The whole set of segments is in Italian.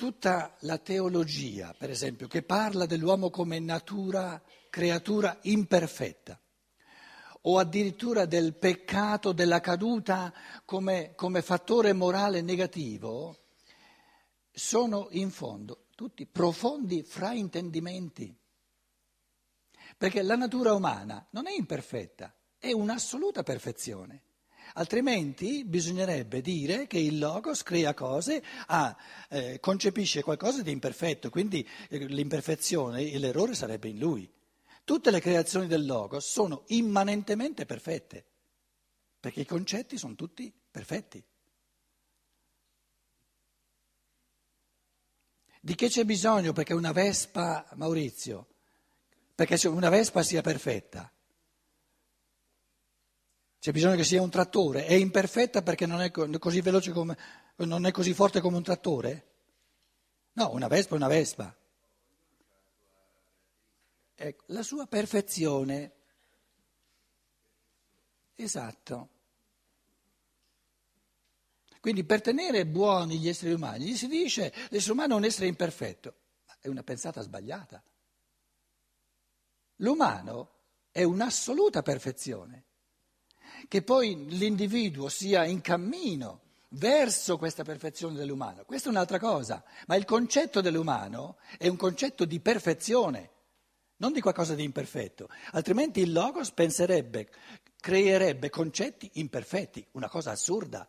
tutta la teologia, per esempio, che parla dell'uomo come natura, creatura imperfetta, o addirittura del peccato, della caduta come, come fattore morale negativo, sono in fondo tutti profondi fraintendimenti. Perché la natura umana non è imperfetta, è un'assoluta perfezione. Altrimenti bisognerebbe dire che il logos crea cose, ah, eh, concepisce qualcosa di imperfetto, quindi eh, l'imperfezione e l'errore sarebbe in lui. Tutte le creazioni del logos sono immanentemente perfette, perché i concetti sono tutti perfetti. Di che c'è bisogno perché una vespa, Maurizio, perché una vespa sia perfetta? C'è bisogno che sia un trattore? È imperfetta perché non è così veloce come, non è così forte come un trattore? No, una vespa è una vespa. Ecco, la sua perfezione. Esatto. Quindi per tenere buoni gli esseri umani gli si dice l'essere umano è un essere imperfetto, ma è una pensata sbagliata. L'umano è un'assoluta perfezione, che poi l'individuo sia in cammino verso questa perfezione dell'umano, questa è un'altra cosa, ma il concetto dell'umano è un concetto di perfezione, non di qualcosa di imperfetto, altrimenti il logos penserebbe, creerebbe concetti imperfetti, una cosa assurda.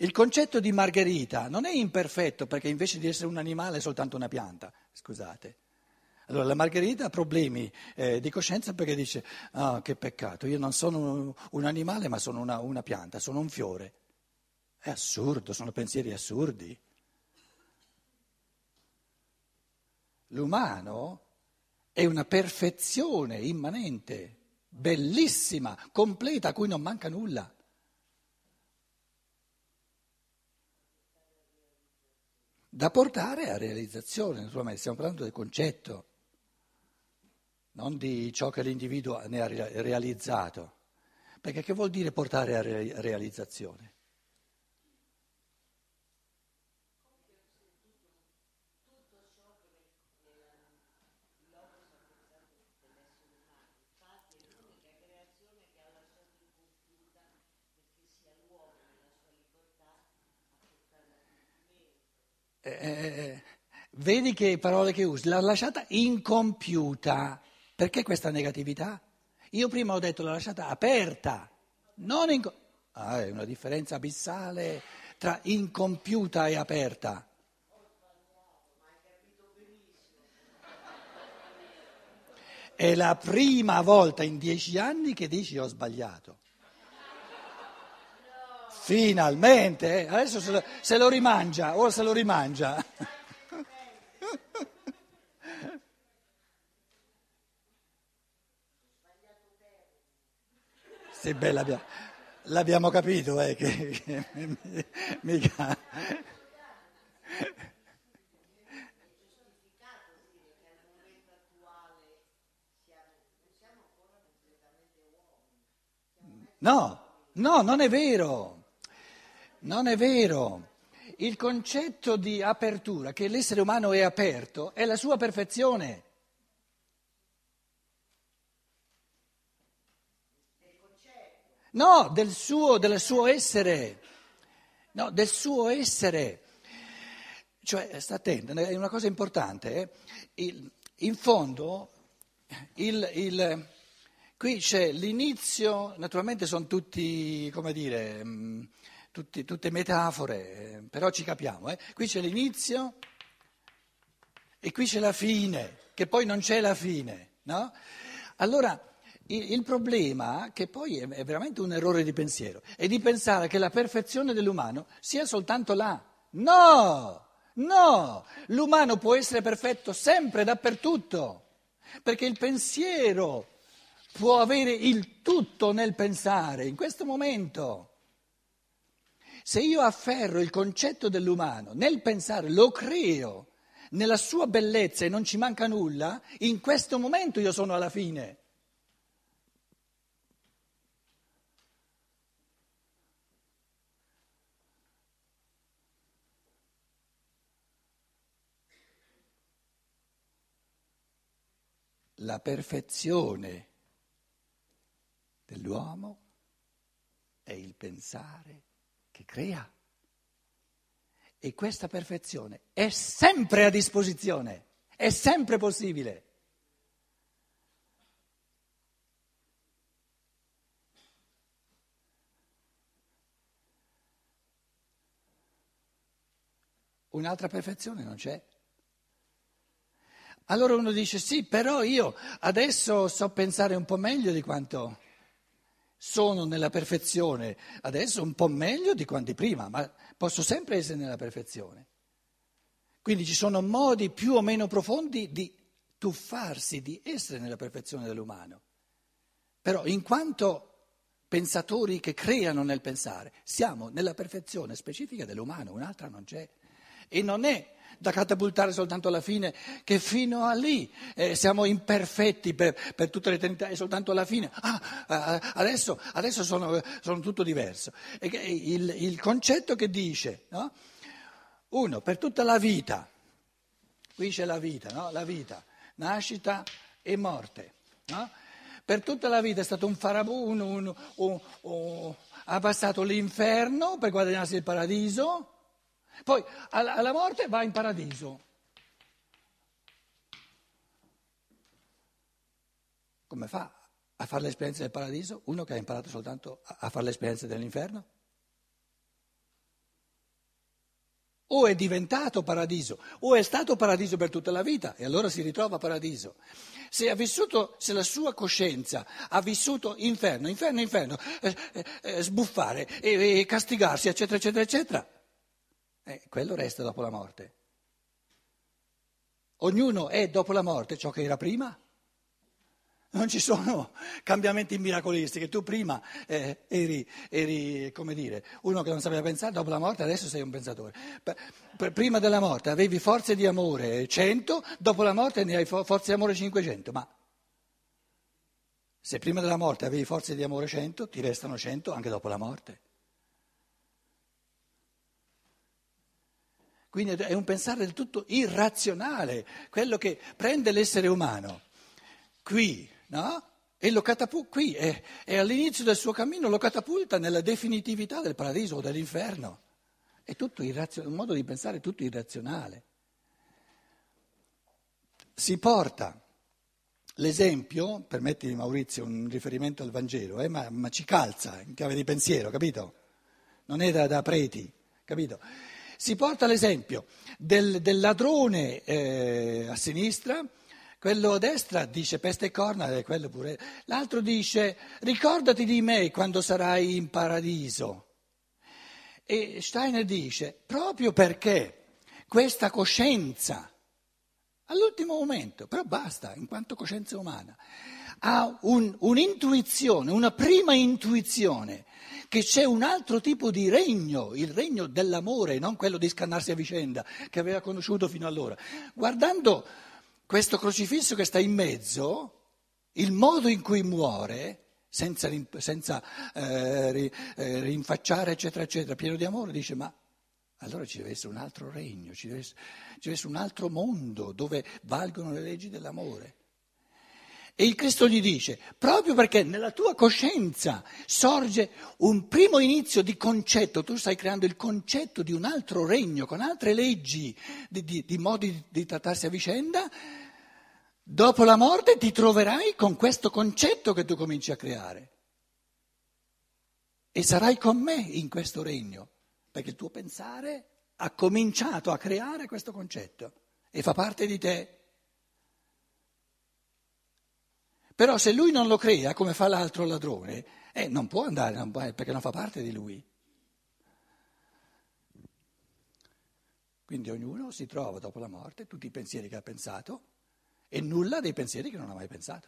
Il concetto di margherita non è imperfetto perché invece di essere un animale è soltanto una pianta, scusate. Allora la margherita ha problemi eh, di coscienza perché dice, ah che peccato, io non sono un animale ma sono una, una pianta, sono un fiore. È assurdo, sono pensieri assurdi. L'umano è una perfezione immanente, bellissima, completa, a cui non manca nulla. da portare a realizzazione, naturalmente stiamo parlando del concetto, non di ciò che l'individuo ne ha realizzato, perché che vuol dire portare a realizzazione? Eh, eh, eh, vedi che parole che usi, l'ha lasciata incompiuta. Perché questa negatività? Io prima ho detto l'ha lasciata aperta, non incompiuta. Ah, è una differenza abissale tra incompiuta e aperta. È la prima volta in dieci anni che dici ho sbagliato. Finalmente, eh? adesso se lo, se lo rimangia, ora se lo rimangia. Sì, beh, l'abbiamo, l'abbiamo capito, eh, che, che mica... No, no, non è vero. Non è vero. Il concetto di apertura, che l'essere umano è aperto, è la sua perfezione. No, del suo, del suo essere. No, del suo essere. Cioè, sta attento, è una cosa importante. Eh? Il, in fondo, il, il, qui c'è l'inizio, naturalmente sono tutti, come dire... Mm, tutti, tutte metafore, eh, però ci capiamo. Eh? Qui c'è l'inizio e qui c'è la fine, che poi non c'è la fine. No? Allora, il, il, problema, che poi è, è veramente un errore di pensiero, è di pensare che la perfezione dell'umano sia soltanto là. No! No! L'umano può essere perfetto sempre, dappertutto, perché il pensiero può avere il tutto nel pensare, in questo momento. Se io afferro il concetto dell'umano nel pensare, lo creo nella sua bellezza e non ci manca nulla, in questo momento io sono alla fine. La perfezione dell'uomo è il pensare che crea. E questa perfezione è sempre a disposizione, è sempre possibile. Un'altra perfezione non c'è. Allora uno dice sì, però io adesso so pensare un po' meglio di quanto sono nella perfezione, adesso un po' meglio di quanto prima, ma posso sempre essere nella perfezione. Quindi ci sono modi più o meno profondi di tuffarsi, di essere nella perfezione dell'umano. Però in quanto pensatori che creano nel pensare, siamo nella perfezione specifica dell'umano, un'altra non c'è. E non è da catapultare soltanto alla fine, che fino a lì eh, siamo imperfetti per, per, tutta l'eternità e soltanto alla fine. Ah, ah adesso, adesso sono, sono, tutto diverso. Il, il, concetto che dice, no? uno, per tutta la vita, qui c'è la vita, no? la vita, nascita e morte. No? Per tutta la vita è stato un farabuno, un, un, un, ha passato l'inferno per guadagnarsi il paradiso poi alla, morte va in paradiso. Come fa a fare l'esperienza del paradiso uno che ha imparato soltanto a fare l'esperienza dell'inferno? O è diventato paradiso, o è stato paradiso per tutta la vita e allora si ritrova paradiso. Se, vissuto, se la sua coscienza ha vissuto inferno, inferno, inferno, eh, eh, eh sbuffare e, e castigarsi, eccetera, eccetera, eccetera, eh, quello resta dopo la morte. Ognuno è dopo la morte ciò che era prima. Non ci sono cambiamenti miracolisti, che tu prima eh, eri, eri, come dire, uno che non sapeva pensare, dopo la morte adesso sei un pensatore. Prima della morte avevi forze di amore 100, dopo la morte ne hai forze di amore 500, ma se prima della morte avevi forze di amore 100, ti restano 100 anche dopo la morte. Quindi è un pensare del tutto irrazionale, quello che prende l'essere umano qui, no? E lo catapulta qui, e, e all'inizio del suo cammino lo catapulta nella definitività del paradiso o dell'inferno. È tutto irrazionale, un modo di pensare tutto irrazionale. Si porta l'esempio, permettimi Maurizio un riferimento al Vangelo, eh, ma, ma, ci calza in chiave di pensiero, capito? Non da, da preti, capito? Si porta l'esempio del, del ladrone eh, a sinistra, quello a destra dice peste e corna, e quello pure. L'altro dice ricordati di me quando sarai in paradiso. E Steiner dice proprio perché questa coscienza, all'ultimo momento, però basta, in quanto coscienza umana, ha un, un'intuizione, una prima intuizione che c'è un altro tipo di regno, il regno dell'amore, non quello di scannarsi a vicenda che aveva conosciuto fino allora. Guardando questo crocifisso che sta in mezzo, il modo in cui muore, senza, senza eh, eh, rinfacciare, eccetera, eccetera, pieno di amore, dice ma allora ci deve essere un altro regno, ci deve essere, ci deve essere un altro mondo dove valgono le leggi dell'amore. E il Cristo gli dice, proprio perché nella tua coscienza sorge un primo inizio di concetto, tu stai creando il concetto di un altro regno, con altre leggi, di, di, di modi di trattarsi a vicenda, dopo la morte ti troverai con questo concetto che tu cominci a creare. E sarai con me in questo regno, perché il tuo pensare ha cominciato a creare questo concetto e fa parte di te. Però se lui non lo crea, come fa l'altro ladrone, eh, non può andare, non può, perché non fa parte di lui. Quindi ognuno si trova dopo la morte tutti i pensieri che ha pensato e nulla dei pensieri che non ha mai pensato.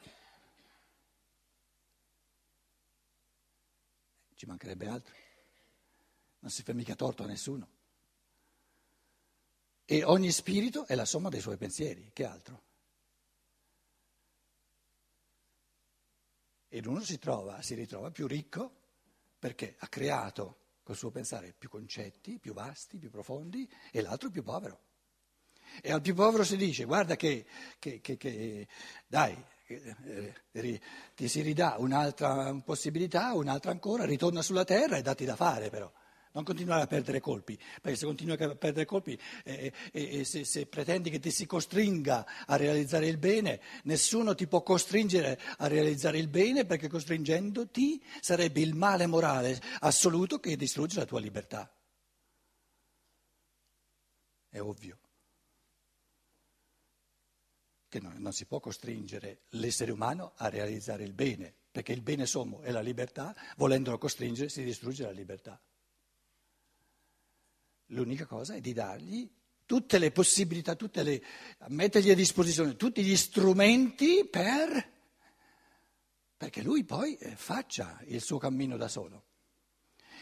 Ci mancherebbe altro. Non si fa mica torto a nessuno. E ogni spirito è la somma dei suoi pensieri, che altro? Ed uno si, trova, si ritrova più ricco perché ha creato col suo pensare più concetti, più vasti, più profondi, e l'altro più povero. E al più povero si dice, guarda che, che, che, che dai, eh, ti si ridà un'altra possibilità, un'altra ancora, ritorna sulla terra e datti da fare però. Non continuare a perdere colpi, perché se continui a perdere colpi e eh, eh, se, se, pretendi che ti si costringa a realizzare il bene, nessuno ti può costringere a realizzare il bene perché costringendoti sarebbe il male morale assoluto che distrugge la tua libertà. È ovvio che non, non si può costringere l'essere umano a realizzare il bene, perché il bene sommo è la libertà, volendolo costringere si distrugge la libertà. L'unica cosa è di dargli tutte le possibilità, tutte le, mettergli a disposizione tutti gli strumenti per, perché lui poi eh, faccia il suo cammino da solo.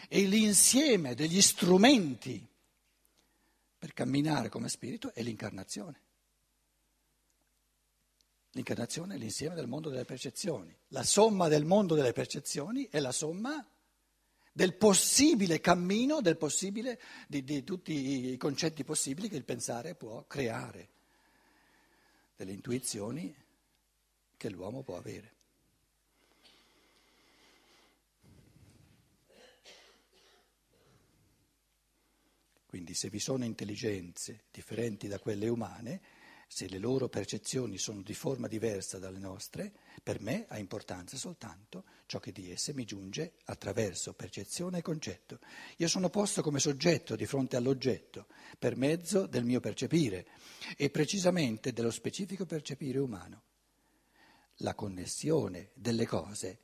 E l'insieme degli strumenti per camminare come spirito è l'incarnazione. L'incarnazione è l'insieme del mondo delle percezioni. La somma del mondo delle percezioni è la somma del possibile cammino, del possibile, di, di tutti i concetti possibili che il pensare può creare, delle intuizioni che l'uomo può avere. Quindi se vi sono intelligenze differenti da quelle umane, se le loro percezioni sono di forma diversa dalle nostre, per me ha importanza soltanto ciò che di esse mi giunge attraverso percezione e concetto. Io sono posto come soggetto di fronte all'oggetto per mezzo del mio percepire e precisamente dello specifico percepire umano. La connessione delle cose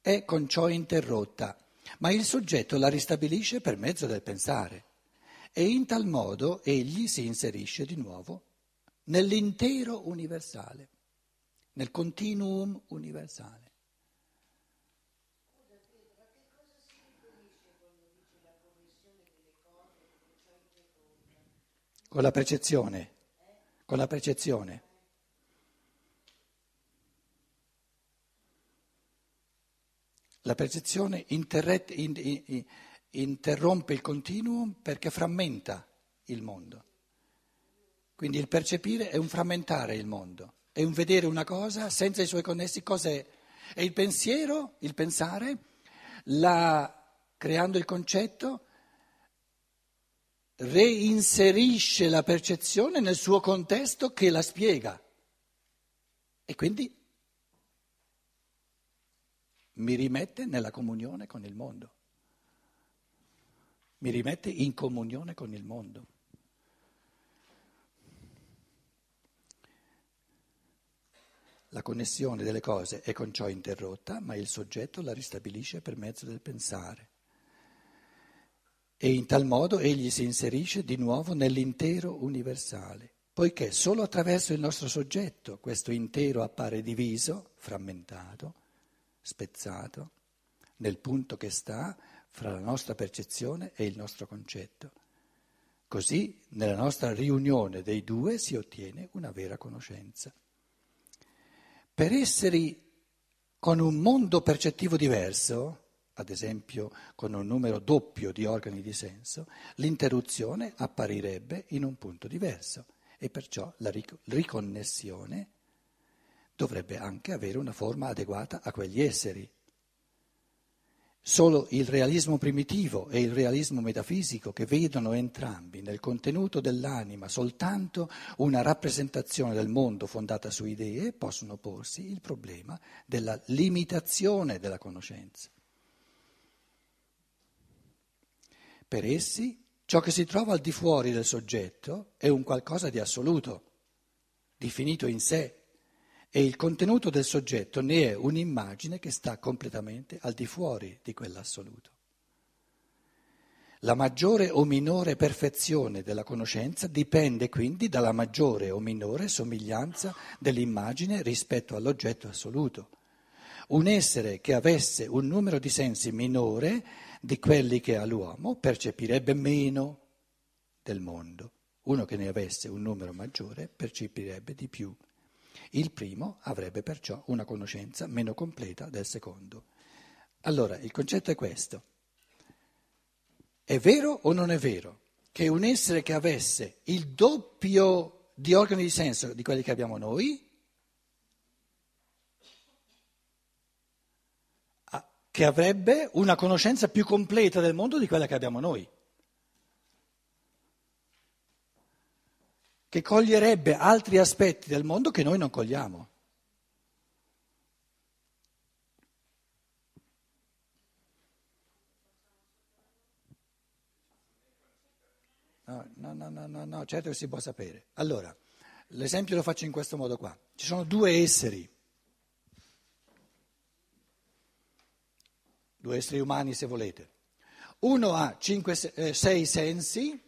è con ciò interrotta, ma il soggetto la ristabilisce per mezzo del pensare e in tal modo egli si inserisce di nuovo nell'intero universale, nel continuum universale. Con la percezione, con la percezione. La percezione interrompe il continuum perché frammenta il mondo. Quindi il percepire è un frammentare il mondo, è un vedere una cosa senza i suoi connessi cos'è. E il pensiero, il pensare, la, creando il concetto, reinserisce la percezione nel suo contesto che la spiega. E quindi mi rimette nella comunione con il mondo, mi rimette in comunione con il mondo. La connessione delle cose è con ciò interrotta, ma il soggetto la ristabilisce per mezzo del pensare. E in tal modo egli si inserisce di nuovo nell'intero universale, poiché solo attraverso il nostro soggetto questo intero appare diviso, frammentato, spezzato, nel punto che sta fra la nostra percezione e il nostro concetto. Così nella nostra riunione dei due si ottiene una vera conoscenza. Per essere con un mondo percettivo diverso, ad esempio con un numero doppio di organi di senso, l'interruzione apparirebbe in un punto diverso e perciò la riconnessione dovrebbe anche avere una forma adeguata a quegli esseri. Solo il realismo primitivo e il realismo metafisico, che vedono entrambi nel contenuto dell'anima soltanto una rappresentazione del mondo fondata su idee, possono porsi il problema della limitazione della conoscenza. Per essi, ciò che si trova al di fuori del soggetto è un qualcosa di assoluto, di finito in sé, e il contenuto del soggetto ne è un'immagine che sta completamente al di fuori di quell'assoluto. La maggiore o minore perfezione della conoscenza dipende quindi dalla maggiore o minore somiglianza dell'immagine rispetto all'oggetto assoluto. Un essere che avesse un numero di sensi minore di quelli che ha l'uomo percepirebbe meno del mondo. Uno che ne avesse un numero maggiore percepirebbe di più. Il primo avrebbe perciò una conoscenza meno completa del secondo. Allora, il concetto è questo. È vero o non è vero che un essere che avesse il doppio di organi di senso di quelli che abbiamo noi, che avrebbe una conoscenza più completa del mondo di quella che abbiamo noi? Che coglierebbe altri aspetti del mondo che noi non cogliamo. No, no, no, no, no, certo che si può sapere. Allora, l'esempio lo faccio in questo modo qua. Ci sono due esseri, due esseri umani se volete. Uno ha cinque, eh, sei sensi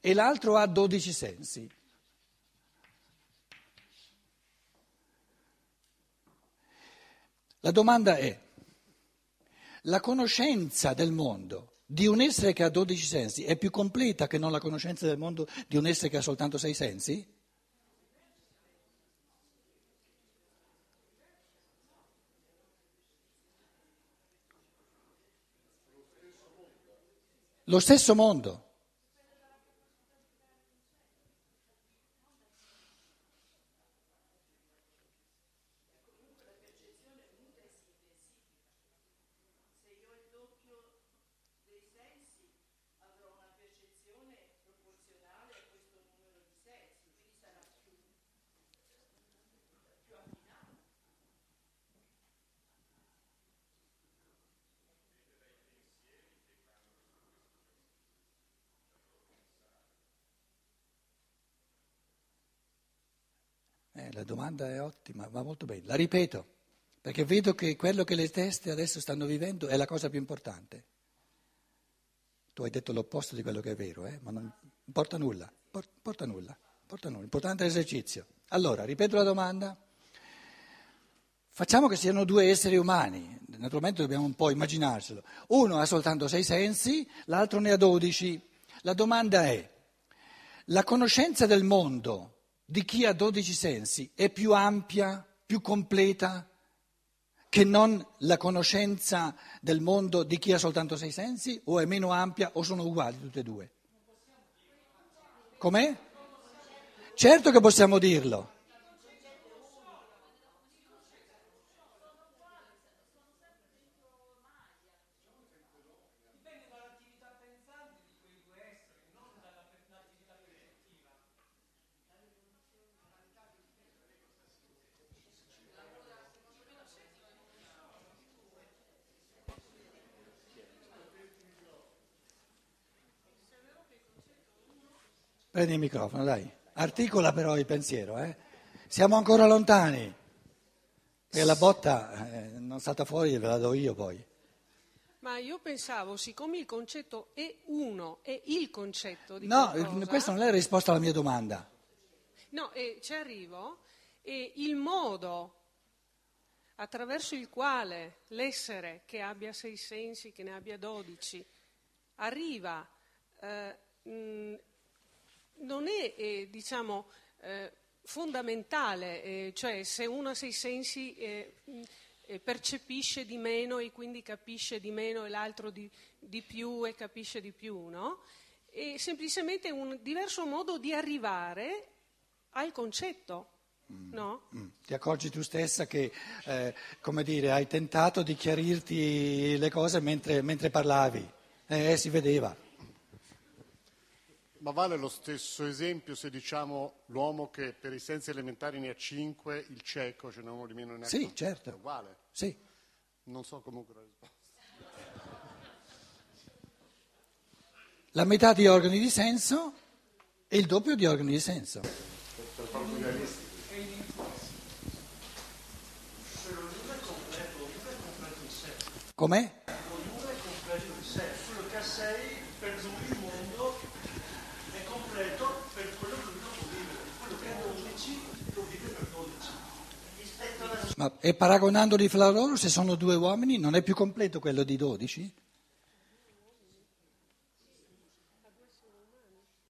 e l'altro ha dodici sensi. La domanda è, la conoscenza del mondo di un essere che ha 12 sensi è più completa che non la conoscenza del mondo di un essere che ha soltanto 6 sensi? Lo stesso mondo. La domanda è ottima, va molto bene. La ripeto, perché vedo che quello che le teste adesso stanno vivendo è la cosa più importante. Tu hai detto l'opposto di quello che è vero, eh? ma non porta nulla, porta, porta nulla, porta nulla. L'importante è l'esercizio. Allora, ripeto la domanda. Facciamo che siano due esseri umani, naturalmente dobbiamo un po' immaginarcelo. Uno ha soltanto sei sensi, l'altro ne ha dodici. La domanda è, la conoscenza del mondo di chi ha dodici sensi è più ampia, più completa che non la conoscenza del mondo di chi ha soltanto sei sensi o è meno ampia o sono uguali tutte e due? Com'è? Certo che possiamo dirlo. Prendi il microfono, dai. Articola però il pensiero, eh. Siamo ancora lontani. E la botta eh, non salta fuori, ve la do io poi. Ma io pensavo, siccome il concetto è uno, è il concetto di No, qualcosa, questa non è la risposta alla mia domanda. No, e ci arrivo, e il modo attraverso il quale l'essere che abbia sei sensi, che ne abbia dodici, arriva eh, mh, non è, eh, diciamo, eh, fondamentale, eh, cioè se uno ha sei sensi eh, percepisce di meno e quindi capisce di meno e l'altro di, di più e capisce di più, no? È semplicemente un diverso modo di arrivare al concetto. Mm, no? Mm. Ti accorgi tu stessa che, eh, come dire, hai tentato di chiarirti le cose mentre, mentre parlavi, eh, si vedeva. Ma vale lo stesso esempio se diciamo l'uomo che per i sensi elementari ne ha cinque, il cieco ce n'è uno di meno ne ha Sì, certo. È uguale? Sì. Non so comunque la risposta. La metà di organi di senso e il doppio di organi di senso. Com'è? Ognuno è completo di sé, quello che ha sei per lui il mondo è completo per quello che lui non può vivere, quello che ha 12 lo vive per 12. Ma e paragonandoli fra loro, se sono due uomini, non è più completo quello di 12?